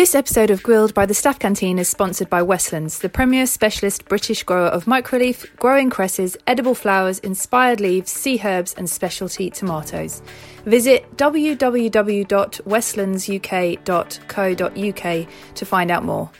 This episode of Grilled by the Staff Canteen is sponsored by Westlands, the premier specialist British grower of microleaf, growing cresses, edible flowers, inspired leaves, sea herbs, and specialty tomatoes. Visit www.westlandsuk.co.uk to find out more.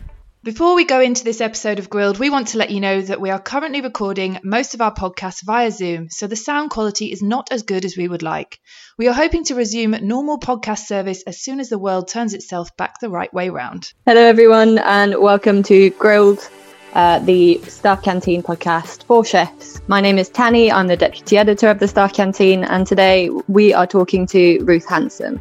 Before we go into this episode of Grilled, we want to let you know that we are currently recording most of our podcasts via Zoom, so the sound quality is not as good as we would like. We are hoping to resume normal podcast service as soon as the world turns itself back the right way round. Hello, everyone, and welcome to Grilled, uh, the Staff Canteen podcast for chefs. My name is Tanny, I'm the deputy editor of the Staff Canteen, and today we are talking to Ruth Hansom.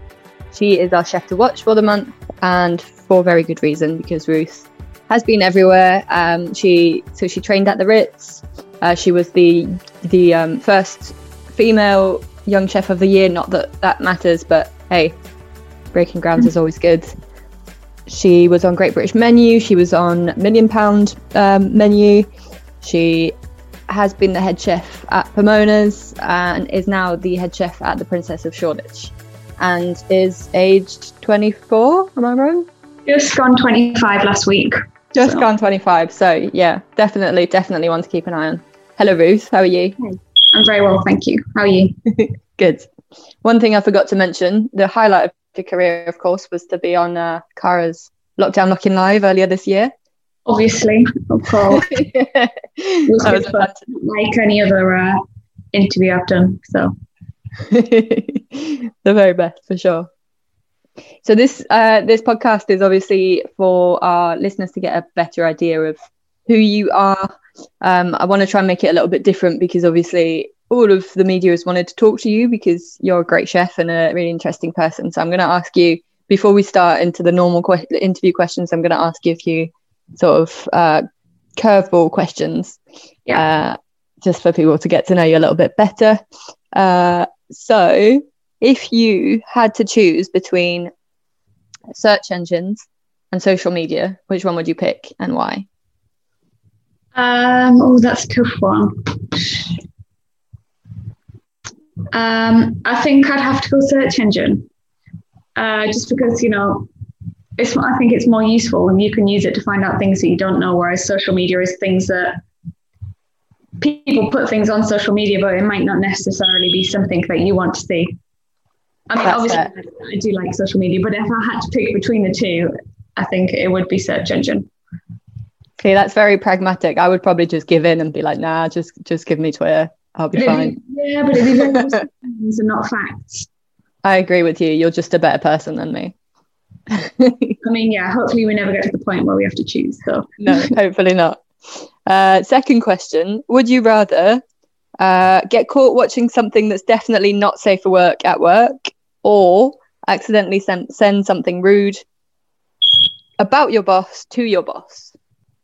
She is our chef to watch for the month, and for very good reason because Ruth has been everywhere. Um, she so she trained at the Ritz. Uh, she was the the um, first female young chef of the year. Not that that matters, but hey, breaking grounds is always good. She was on Great British Menu. She was on Million Pound um, Menu. She has been the head chef at Pomona's and is now the head chef at the Princess of Shoreditch, and is aged 24. Am I wrong? Just gone 25 last week. Just so. gone 25. So, yeah, definitely, definitely one to keep an eye on. Hello, Ruth. How are you? I'm very well, thank you. How are you? Good. One thing I forgot to mention the highlight of your career, of course, was to be on uh, Cara's Lockdown Looking Live earlier this year. Obviously, of course. it was, was fun, like any other uh, interview I've done. So, the very best for sure. So this uh, this podcast is obviously for our listeners to get a better idea of who you are. Um, I want to try and make it a little bit different because obviously all of the media has wanted to talk to you because you're a great chef and a really interesting person. So I'm going to ask you before we start into the normal que- interview questions. I'm going to ask you a few sort of uh, curveball questions, yeah. uh, just for people to get to know you a little bit better. Uh, so if you had to choose between search engines and social media, which one would you pick and why? Um, oh, that's a tough one. Um, I think I'd have to go search engine, uh, just because you know, it's. I think it's more useful and you can use it to find out things that you don't know. Whereas social media is things that people put things on social media, but it might not necessarily be something that you want to see. I mean, That's obviously, it. I do like social media, but if I had to pick between the two, I think it would be search engine. Okay, that's very pragmatic. I would probably just give in and be like, nah, just just give me Twitter. I'll be but fine. yeah, but it'd be very and not facts. I agree with you. You're just a better person than me. I mean, yeah, hopefully we never get to the point where we have to choose. So no, hopefully not. Uh, second question: Would you rather uh, get caught watching something that's definitely not safe for work at work, or accidentally send, send something rude about your boss to your boss?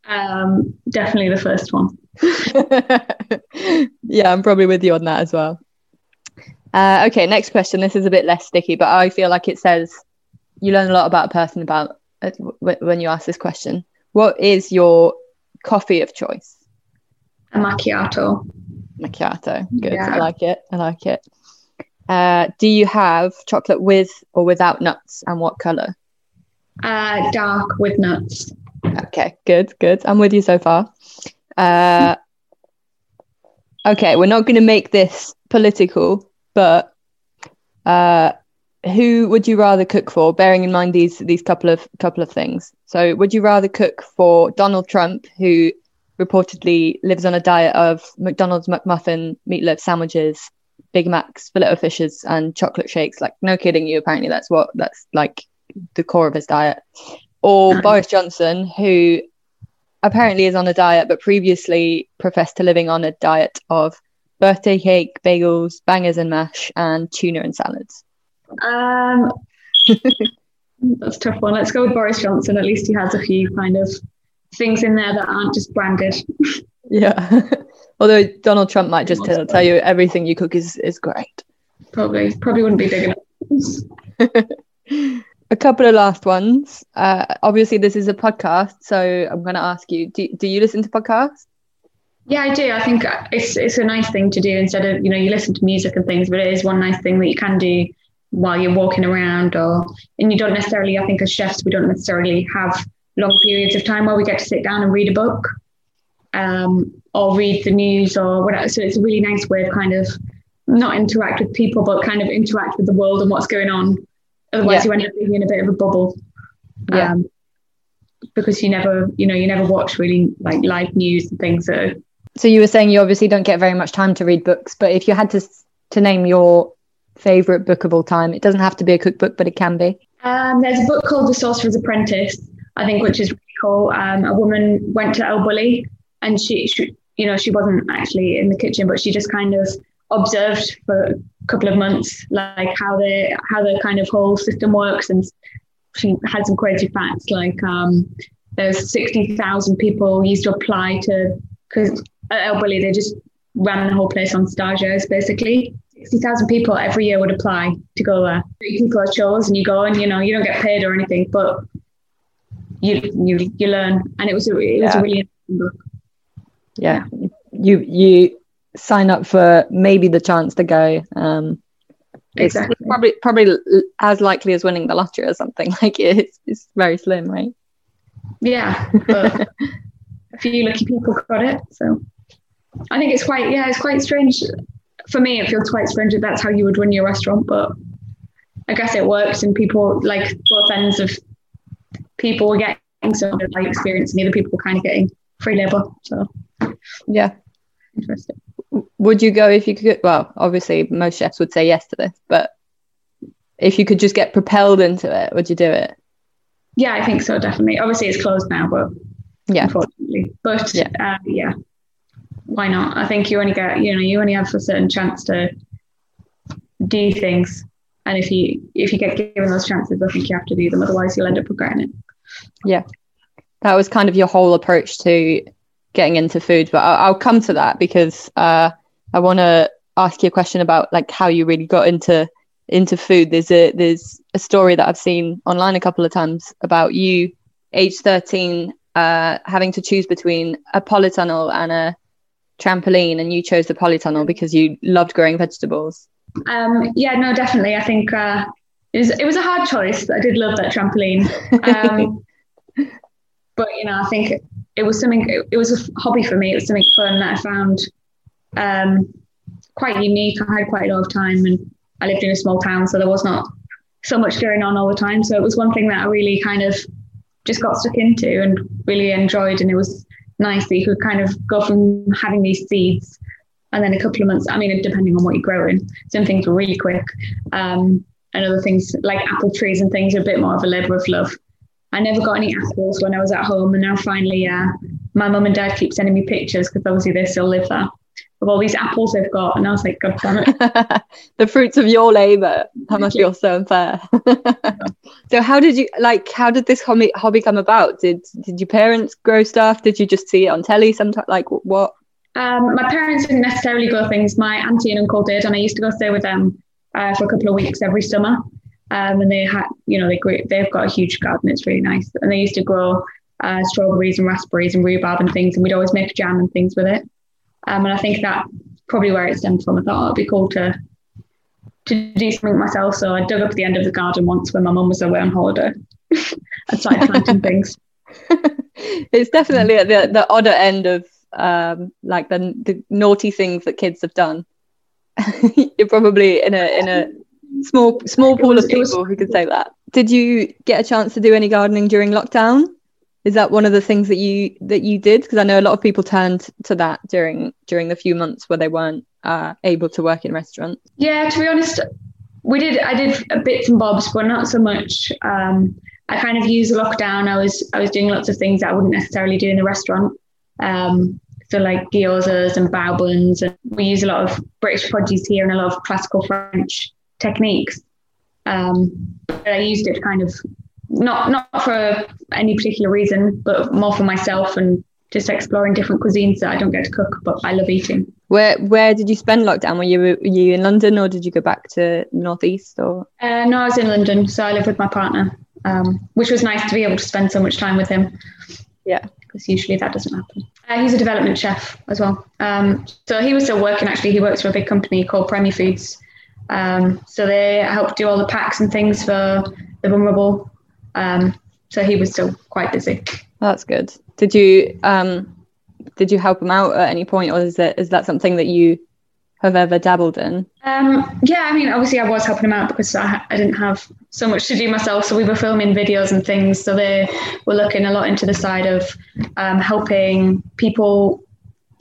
Um, definitely the first one. yeah, I'm probably with you on that as well. Uh, okay, next question. This is a bit less sticky, but I feel like it says you learn a lot about a person about uh, w- when you ask this question. What is your coffee of choice? A macchiato. Macchiato. Good. Yeah. I like it. I like it. Uh, do you have chocolate with or without nuts and what color? Uh, dark with nuts. Okay, good, good. I'm with you so far. Uh, okay, we're not going to make this political, but uh, who would you rather cook for? Bearing in mind these these couple of couple of things. So, would you rather cook for Donald Trump, who reportedly lives on a diet of McDonald's McMuffin meatloaf sandwiches Big Macs, filet of fishes, and chocolate shakes. Like, no kidding you. Apparently, that's what that's like the core of his diet. Or Boris Johnson, who apparently is on a diet, but previously professed to living on a diet of birthday cake, bagels, bangers and mash, and tuna and salads. Um, that's a tough one. Let's go with Boris Johnson. At least he has a few kind of things in there that aren't just branded. yeah. Although Donald Trump might just tell, tell you everything you cook is, is great. Probably. Probably wouldn't be big enough. a couple of last ones. Uh, obviously, this is a podcast, so I'm going to ask you: do, do you listen to podcasts? Yeah, I do. I think it's it's a nice thing to do instead of you know you listen to music and things, but it is one nice thing that you can do while you're walking around or and you don't necessarily i think as chefs we don't necessarily have long periods of time where we get to sit down and read a book um, or read the news or whatever so it's a really nice way of kind of not interact with people but kind of interact with the world and what's going on otherwise yeah. you end up being in a bit of a bubble yeah. Um, because you never you know you never watch really like live news and things so so you were saying you obviously don't get very much time to read books but if you had to to name your favorite book of all time? It doesn't have to be a cookbook, but it can be. Um, there's a book called The Sorcerer's Apprentice, I think, which is really cool. Um, a woman went to El Bulli and she, she, you know, she wasn't actually in the kitchen, but she just kind of observed for a couple of months, like how the how the kind of whole system works, and she had some crazy facts, like um, there's sixty thousand people used to apply to because at El Bulli they just ran the whole place on stagiaires basically 60,000 people every year would apply to go there. People are chose and you go and, you know, you don't get paid or anything, but you you, you learn. And it was a, it was yeah. a really interesting book. Yeah. yeah. You, you sign up for maybe the chance to go. Um, it's exactly. probably probably as likely as winning the lottery or something. Like it's, it's very slim, right? Yeah, but a few lucky people got it. So I think it's quite yeah, it's quite strange for me, it feels quite strange that that's how you would run your restaurant, but I guess it works, and people like both ends of people were getting some like experience, and the other people were kind of getting free labor. So, yeah, interesting. Would you go if you could? Well, obviously, most chefs would say yes to this, but if you could just get propelled into it, would you do it? Yeah, I think so. Definitely. Obviously, it's closed now, but yeah, unfortunately, but yeah, uh, yeah why not? I think you only get, you know, you only have a certain chance to do things. And if you if you get given those chances, I think you have to do them. Otherwise, you'll end up regretting it. Yeah, that was kind of your whole approach to getting into food. But I'll, I'll come to that because uh, I want to ask you a question about like how you really got into into food. There's a there's a story that I've seen online a couple of times about you, age thirteen, uh, having to choose between a polytunnel and a trampoline and you chose the polytunnel because you loved growing vegetables? Um, yeah, no, definitely. I think uh, it, was, it was a hard choice. I did love that trampoline. Um, but, you know, I think it was something, it, it, was a hobby for me. It was something fun that I found um, quite unique. I had quite a lot of time and I lived in a small town, so there was not so much going on all the time. So it was one thing that I really kind of just got stuck into and really enjoyed. And it was nicely could kind of go from having these seeds and then a couple of months, I mean, depending on what you're growing, some things were really quick. Um, and other things like apple trees and things are a bit more of a labour of love. I never got any apples when I was at home. And now finally, uh, my mum and dad keep sending me pictures because obviously they still live there of all these apples they've got. And I was like, God damn it. the fruits of your labour. How much you're so unfair. so how did you like how did this hobby hobby come about? Did did your parents grow stuff? Did you just see it on telly sometimes? Like what? Um, my parents didn't necessarily grow things. My auntie and uncle did, and I used to go stay with them uh, for a couple of weeks every summer. Um, and they had, you know, they grew, they've got a huge garden. It's really nice, and they used to grow uh, strawberries and raspberries and rhubarb and things, and we'd always make jam and things with it. Um, and I think that probably where it stemmed from. I thought oh, it'd be cool to to do something myself. So I dug up the end of the garden once when my mum was away on holiday. I started planting things. it's definitely at the, the odder end of um, like the the naughty things that kids have done. You're probably in a in a small small pool of people who could say that. Did you get a chance to do any gardening during lockdown? is that one of the things that you that you did? Because i know a lot of people turned to that during during the few months where they weren't uh, able to work in restaurants. Yeah to be honest we did i did a bits and bobs but not so much. Um, i kind of used lockdown. I was i was doing lots of things that i wouldn't necessarily do in the restaurant. Um, so like gyozas and bao buns and we use a lot of british produce here and a lot of classical french techniques um, i used it kind of not not for any particular reason, but more for myself and just exploring different cuisines that I don't get to cook, but I love eating. Where where did you spend lockdown? Were you were you in London or did you go back to northeast or? Uh, no, I was in London, so I live with my partner, um, which was nice to be able to spend so much time with him. Yeah, because usually that doesn't happen. Uh, he's a development chef as well, um, so he was still working. Actually, he works for a big company called Premier Foods, Um, so they helped do all the packs and things for the vulnerable. Um, so he was still quite busy. That's good. Did you um, did you help him out at any point, or is that is that something that you have ever dabbled in? Um, yeah, I mean, obviously, I was helping him out because I, I didn't have so much to do myself. So we were filming videos and things. So they were looking a lot into the side of um, helping people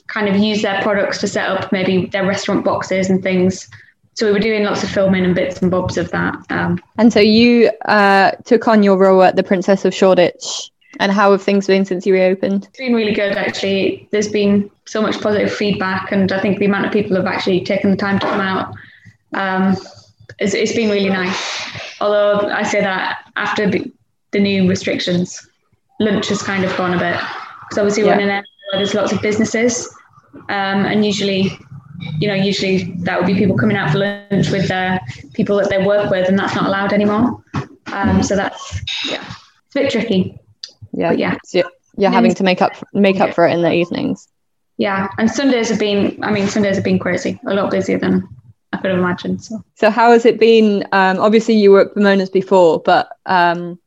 kind of use their products to set up maybe their restaurant boxes and things. So we were doing lots of filming and bits and bobs of that. Um, and so you uh, took on your role at the Princess of Shoreditch. And how have things been since you reopened? It's been really good, actually. There's been so much positive feedback, and I think the amount of people have actually taken the time to come out. Um, it's, it's been really nice. Although I say that after the, new restrictions, lunch has kind of gone a bit. Because obviously, yeah. we're in an area where there's lots of businesses, um, and usually you know, usually that would be people coming out for lunch with their people that they work with, and that's not allowed anymore. Um, so that's yeah, it's a bit tricky. Yeah, but yeah, so you're, having to make up make up for it in the evenings. Yeah, and Sundays have been. I mean, Sundays have been crazy, a lot busier than I could have imagined. So, so how has it been? Um, obviously, you were at Pomona's before, but um,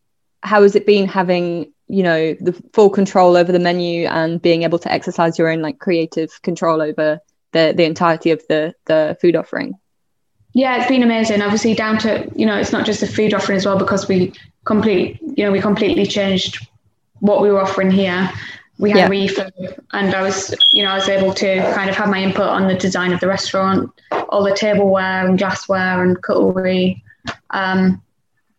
how has it been having you know the full control over the menu and being able to exercise your own like creative control over the the entirety of the the food offering? Yeah, it's been amazing. Obviously, down to you know, it's not just the food offering as well because we complete you know we completely changed what we were offering here. We had yeah. refurb, and I was you know I was able to kind of have my input on the design of the restaurant, all the tableware and glassware and cutlery. Um,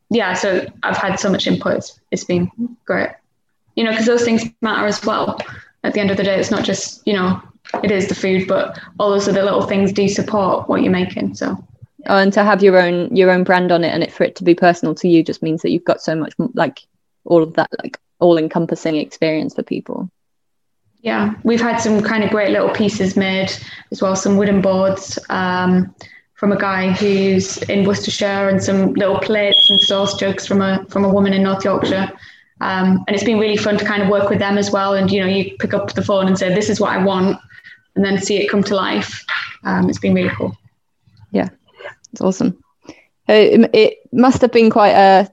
yeah, so I've had so much input. It's, it's been great. You know, because those things matter as well. At the end of the day, it's not just you know it is the food, but all those other little things do support what you're making. So oh, and to have your own your own brand on it and it for it to be personal to you just means that you've got so much like all of that like all encompassing experience for people. Yeah, we've had some kind of great little pieces made as well, some wooden boards um, from a guy who's in Worcestershire, and some little plates and sauce jugs from a from a woman in North Yorkshire. Um, and it's been really fun to kind of work with them as well. And you know, you pick up the phone and say, "This is what I want," and then see it come to life. Um, it's been really cool. Yeah, it's awesome. It, it must have been quite a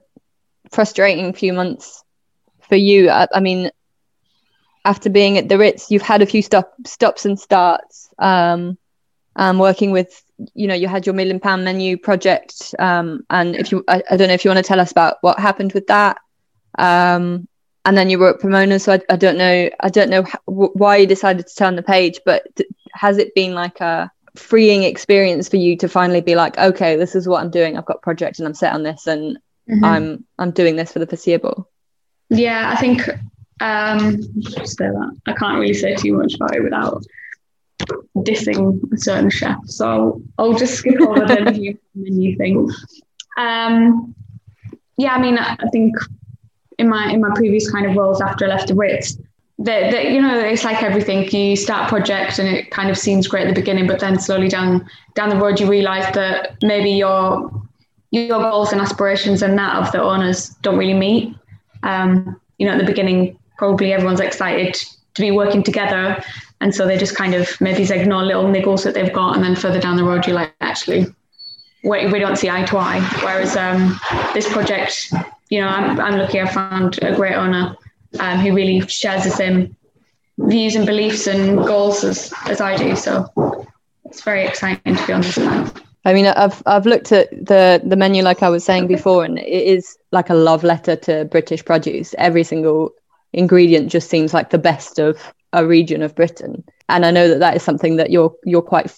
frustrating few months for you. I, I, mean, after being at the Ritz, you've had a few stop, stops and starts. Um, um, working with, you know, you had your million pound menu project, um, and if you, I, I, don't know if you want to tell us about what happened with that. Um, and then you were at Pomona, so I, I don't know, I don't know why you decided to turn the page, but has it been like a freeing experience for you to finally be like, okay, this is what I'm doing. I've got project and I'm set on this, and mm-hmm. I'm I'm doing this for the foreseeable. Yeah, I think um, say that I can't really say too much about it without dissing a certain chef. So I'll just skip over the menu, menu thing. Um, yeah, I mean, I think in my in my previous kind of roles after I left the Ritz, that, that you know it's like everything. You start a project and it kind of seems great at the beginning but then slowly down down the road you realize that maybe your your goals and aspirations and that of the owners don't really meet. Um, you know at the beginning probably everyone's excited to be working together. And so they just kind of maybe ignore little niggles that they've got. And then further down the road you're like actually we, we don't see eye to eye. Whereas um, this project you know I'm, I'm lucky I found a great owner um, who really shares the same views and beliefs and goals as, as I do. So it's very exciting to be on this side. I mean, I've I've looked at the the menu like I was saying before, and it is like a love letter to British produce. Every single ingredient just seems like the best of a region of Britain, and I know that that is something that you're you're quite,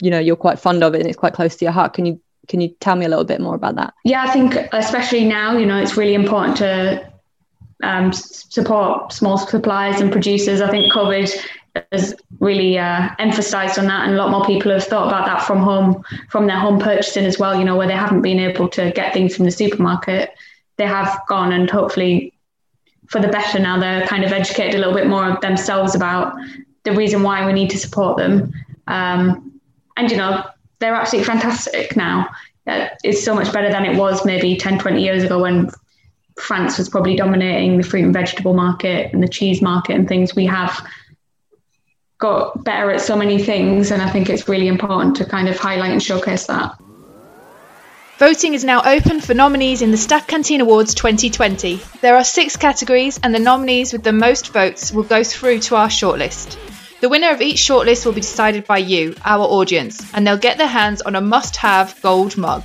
you know, you're quite fond of it, and it's quite close to your heart. Can you can you tell me a little bit more about that? Yeah, I think especially now, you know, it's really important to um, support small suppliers and producers. I think COVID has really uh, emphasised on that, and a lot more people have thought about that from home, from their home purchasing as well. You know, where they haven't been able to get things from the supermarket, they have gone, and hopefully, for the better now, they're kind of educated a little bit more themselves about the reason why we need to support them. Um, and you know, they're absolutely fantastic now. Uh, it's so much better than it was maybe 10, 20 years ago when France was probably dominating the fruit and vegetable market and the cheese market and things. We have got better at so many things, and I think it's really important to kind of highlight and showcase that. Voting is now open for nominees in the Staff Canteen Awards 2020. There are six categories, and the nominees with the most votes will go through to our shortlist. The winner of each shortlist will be decided by you, our audience, and they'll get their hands on a must have gold mug.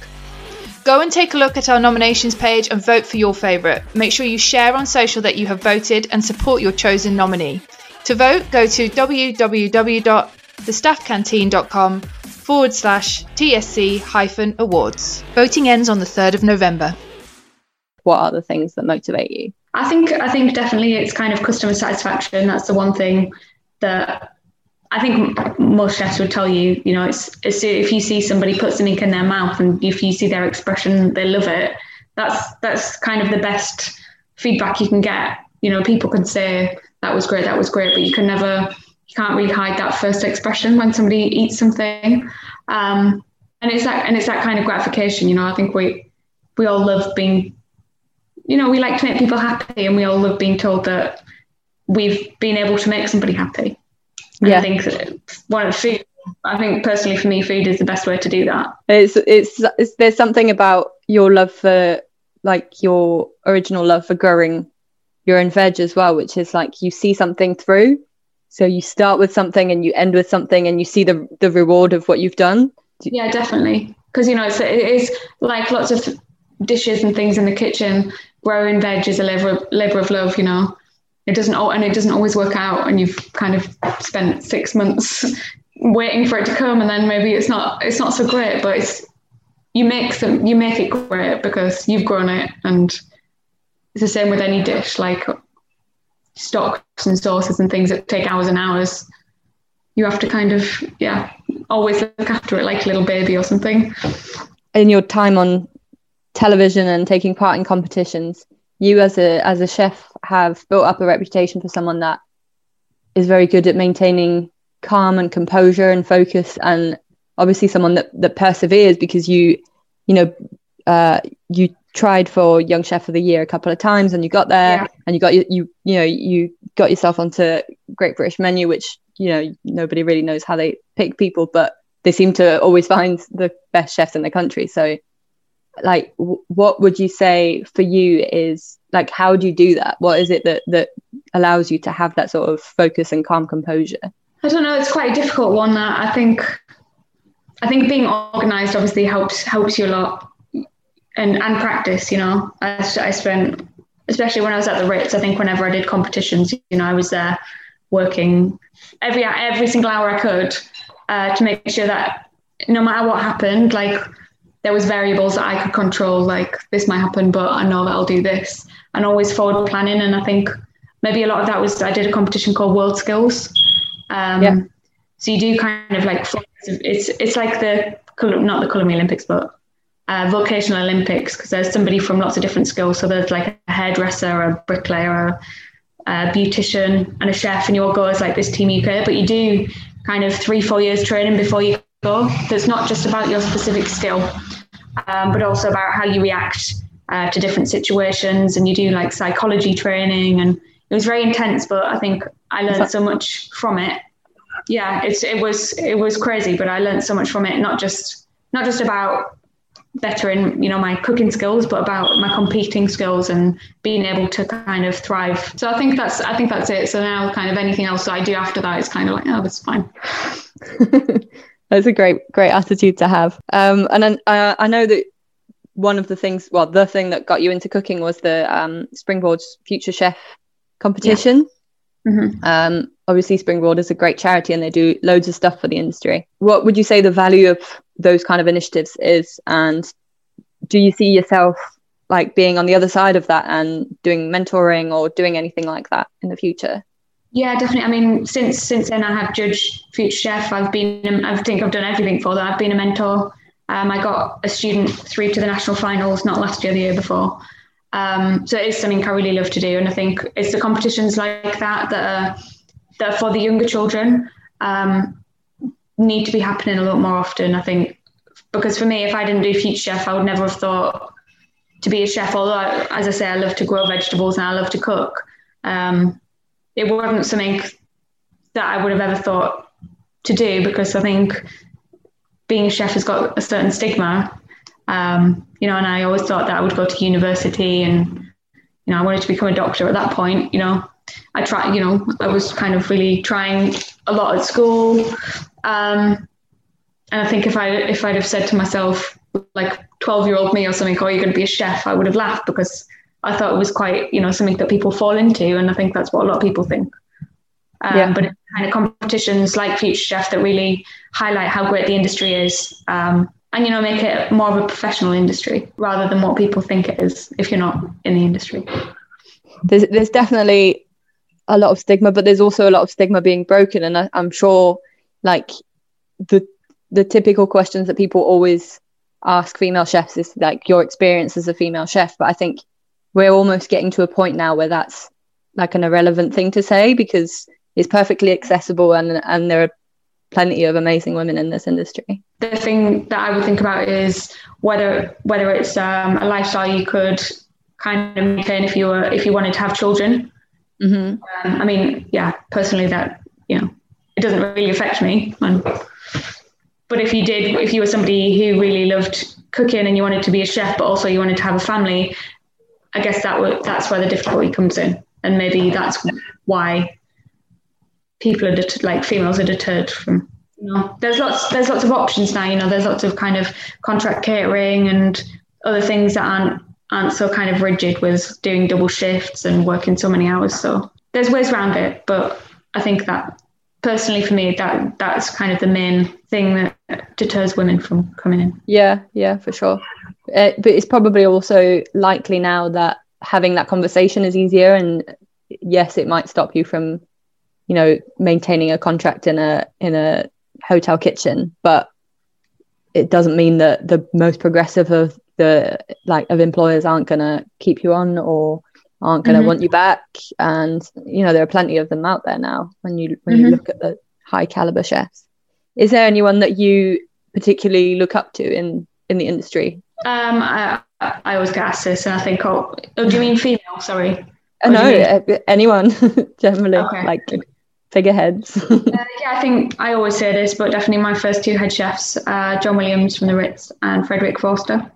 Go and take a look at our nominations page and vote for your favourite. Make sure you share on social that you have voted and support your chosen nominee. To vote, go to www.thestaffcanteen.com forward slash TSC hyphen awards. Voting ends on the 3rd of November. What are the things that motivate you? I think I think definitely it's kind of customer satisfaction. That's the one thing that I think most chefs would tell you. You know, it's, it's if you see somebody put something in their mouth and if you see their expression, they love it. That's that's kind of the best feedback you can get. You know, people can say that was great, that was great, but you can never you can't really hide that first expression when somebody eats something. Um, and it's that and it's that kind of gratification, you know. I think we we all love being, you know, we like to make people happy, and we all love being told that we've been able to make somebody happy. Yeah. I think one food. I think personally for me, food is the best way to do that. It's it's, it's there's something about your love for like your original love for growing your own veg as well, which is like you see something through so you start with something and you end with something and you see the the reward of what you've done. Yeah, definitely. Because you know it's it is like lots of dishes and things in the kitchen. Growing veg is a labor labor of love. You know, it doesn't and it doesn't always work out, and you've kind of spent six months waiting for it to come, and then maybe it's not it's not so great, but it's you make some you make it great because you've grown it, and it's the same with any dish. Like stocks and sauces and things that take hours and hours, you have to kind of, yeah, always look after it like a little baby or something. In your time on television and taking part in competitions, you as a as a chef have built up a reputation for someone that is very good at maintaining calm and composure and focus and obviously someone that that perseveres because you you know uh, you tried for young chef of the year a couple of times and you got there yeah. and you got you, you you know you got yourself onto great british menu which you know nobody really knows how they pick people but they seem to always find the best chefs in the country so like w- what would you say for you is like how do you do that what is it that that allows you to have that sort of focus and calm composure i don't know it's quite a difficult one that i think i think being organized obviously helps helps you a lot and and practice. You know, I, I spent especially when I was at the Ritz. I think whenever I did competitions, you know, I was there working every every single hour I could uh, to make sure that no matter what happened, like there was variables that I could control. Like this might happen, but I know that I'll do this, and always forward planning. And I think maybe a lot of that was I did a competition called World Skills. Um, yeah. So you do kind of like it's it's like the not the Culinary Olympics, but uh, vocational Olympics because there's somebody from lots of different skills. So there's like a hairdresser, a bricklayer, a, a beautician, and a chef, and you all go as like this Team UK. But you do kind of three, four years training before you go. That's not just about your specific skill, um, but also about how you react uh, to different situations. And you do like psychology training, and it was very intense. But I think I learned so much from it. Yeah, it's it was it was crazy, but I learned so much from it. Not just not just about bettering you know my cooking skills but about my competing skills and being able to kind of thrive so i think that's i think that's it so now kind of anything else i do after that is kind of like oh that's fine that's a great great attitude to have um, and then uh, i know that one of the things well the thing that got you into cooking was the um, springboard's future chef competition. Yeah. mm-hmm. um, obviously springboard is a great charity and they do loads of stuff for the industry. What would you say the value of those kind of initiatives is? And do you see yourself like being on the other side of that and doing mentoring or doing anything like that in the future? Yeah definitely. I mean since since then i have judged future chef. I've been i think i've done everything for that i've been a mentor um, i got a student through to the national finals not last year the year before um, so it's something i really love to do and i think it's the competitions like that that are, that are for the younger children um, need to be happening a lot more often. I think because for me, if I didn't do Future Chef, I would never have thought to be a chef. Although, I, as I say, I love to grow vegetables and I love to cook. Um, it wasn't something that I would have ever thought to do because I think being a chef has got a certain stigma. Um, you know, and I always thought that I would go to university and, you know, I wanted to become a doctor at that point, you know. I tried, you know, I was kind of really trying a lot at school. Um, and I think if I if I'd have said to myself, like 12 year old me or something, oh, you're going to be a chef, I would have laughed because I thought it was quite, you know, something that people fall into. And I think that's what a lot of people think. Um, yeah. But it's kind of competitions like Future Chef that really highlight how great the industry is. Um, and, you know, make it more of a professional industry rather than what people think it is if you're not in the industry. There's, there's definitely a lot of stigma, but there's also a lot of stigma being broken. And I, I'm sure, like, the the typical questions that people always ask female chefs is like your experience as a female chef but i think we're almost getting to a point now where that's like an irrelevant thing to say because it's perfectly accessible and and there are plenty of amazing women in this industry. The thing that i would think about is whether whether it's um, a lifestyle you could kind of maintain if you were if you wanted to have children. Mm-hmm. um, i mean yeah personally that you know it doesn't really affect me. And but if you did, if you were somebody who really loved cooking and you wanted to be a chef, but also you wanted to have a family, I guess that would that's where the difficulty comes in, and maybe that's why people are det- like females are deterred from. You know, there's lots there's lots of options now. You know, there's lots of kind of contract catering and other things that aren't aren't so kind of rigid with doing double shifts and working so many hours. So there's ways around it, but I think that personally for me that that's kind of the main thing that deters women from coming in yeah yeah for sure uh, but it's probably also likely now that having that conversation is easier and yes it might stop you from you know maintaining a contract in a in a hotel kitchen but it doesn't mean that the most progressive of the like of employers aren't going to keep you on or aren't going to mm-hmm. want you back and you know there are plenty of them out there now when you when mm-hmm. you look at the high caliber chefs is there anyone that you particularly look up to in in the industry um i i always get asked this and i think oh, oh do you mean female sorry uh, no anyone generally okay. like figureheads uh, yeah i think i always say this but definitely my first two head chefs uh, john williams from the ritz and frederick forster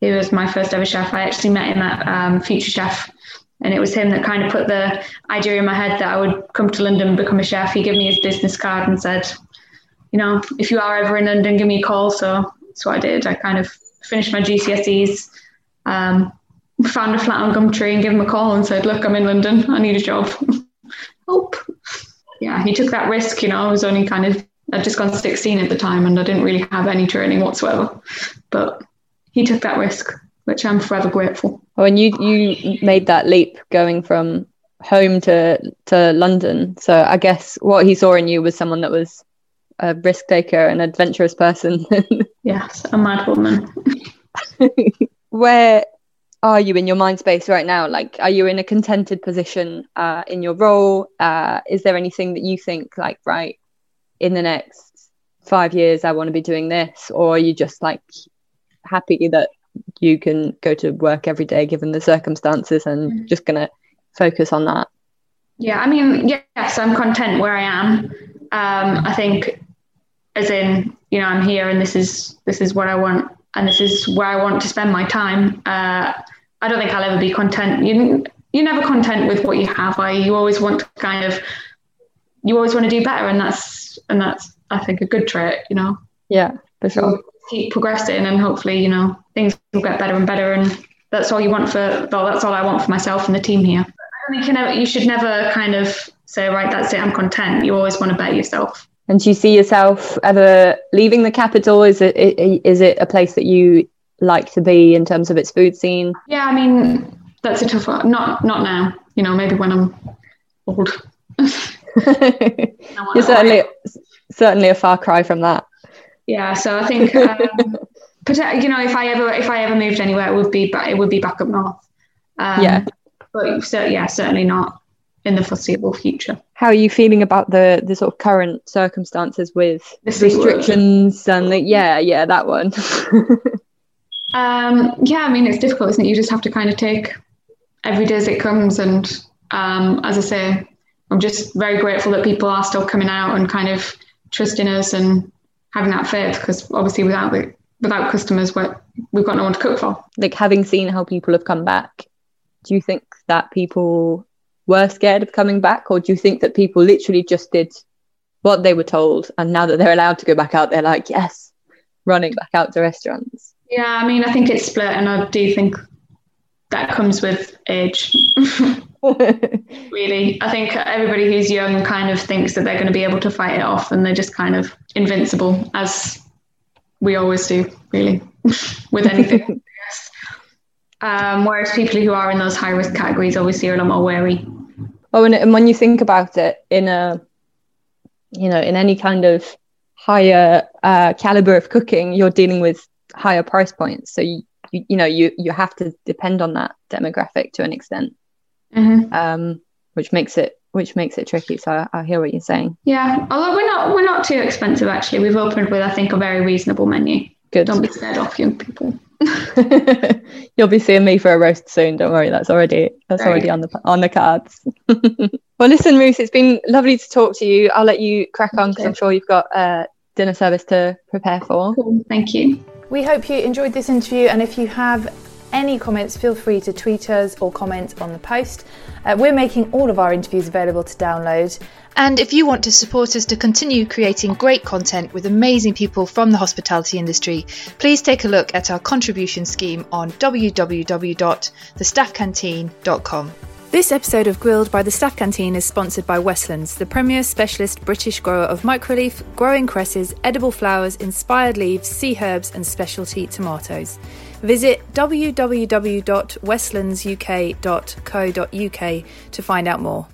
he was my first ever chef i actually met him at um, future chef and it was him that kind of put the idea in my head that I would come to London, and become a chef. He gave me his business card and said, you know, if you are ever in London, give me a call. So that's what I did. I kind of finished my GCSEs, um, found a flat on Gumtree and gave him a call and said, look, I'm in London. I need a job. Help. Yeah, he took that risk. You know, I was only kind of, I'd just gone 16 at the time and I didn't really have any training whatsoever. But he took that risk which I'm forever grateful. Oh, and you you made that leap going from home to to London. So I guess what he saw in you was someone that was a risk taker, an adventurous person. yes, a mad woman. Where are you in your mind space right now? Like, are you in a contented position uh, in your role? Uh, is there anything that you think like right in the next five years I want to be doing this, or are you just like happy that you can go to work every day given the circumstances and mm-hmm. just going to focus on that yeah i mean yes i'm content where i am um, i think as in you know i'm here and this is this is what i want and this is where i want to spend my time uh, i don't think i'll ever be content. You you're never content with what you have I, you? Always want to kind of you always want to do better and that's and that's i think a good trait you know? Yeah for sure. keep progressing and hopefully you know things will get better and better and that's all you want for well that's all i want for myself and the team here. I think you, never, you should never kind of say right that's it i'm content. You always want to bet yourself and do you see yourself ever leaving the capital? Is it is it a place that you like to be in terms of its food scene? Yeah i mean that's a tough one. Not not now. You know maybe when i'm old. You're certainly certainly a far cry from that. Yeah so i think um, you know if i ever if i ever moved anywhere it would be it would be back up north. Um, yeah. but so yeah certainly not in the foreseeable future. How are you feeling about the the sort of current circumstances with restrictions and the, yeah yeah that one? Um yeah i mean it's difficult isn't it? You just have to kind of take every day as it comes and um as i say i'm just very grateful that people are still coming out and kind of trusting us and having that faith because obviously without the without customers we're we've got no one to cook for. Like having seen how people have come back, do you think that people were scared of coming back, or do you think that people literally just did what they were told, and now that they're allowed to go back out, they're like, yes, running back out to restaurants? Yeah, I mean, I think it's split, and I do think that comes with age. really, I think everybody who's young kind of thinks that they're going to be able to fight it off, and they're just kind of invincible, as we always do, really, with anything. Um, whereas people who are in those high risk categories obviously are a lot more wary. Oh, and, and when you think about it, in a you know, in any kind of higher uh, caliber of cooking, you're dealing with higher price points. So you, you, you know you you have to depend on that demographic to an extent, mm-hmm. um, which makes it which makes it tricky. So I, I, hear what you're saying. Yeah, although we're not we're not too expensive actually. We've opened with I think a very reasonable menu. Good. Don't be scared off young people. You'll be seeing me for a roast soon. Don't worry, that's already that's right. already on the on the cards. well, listen, Ruth, it's been lovely to talk to you. I'll let you crack on because I'm sure you've got a dinner service to prepare for. Cool. Thank you. We hope you enjoyed this interview, and if you have any comments, feel free to tweet us or comment on the post. Uh, we're making all of our interviews available to download. And if you want to support us to continue creating great content with amazing people from the hospitality industry, please take a look at our contribution scheme on www.thestaffcanteen.com. This episode of Grilled by the Staff Canteen is sponsored by Westlands, the premier specialist British grower of microleaf, growing cresses, edible flowers, inspired leaves, sea herbs, and specialty tomatoes. Visit www.westlandsuk.co.uk to find out more.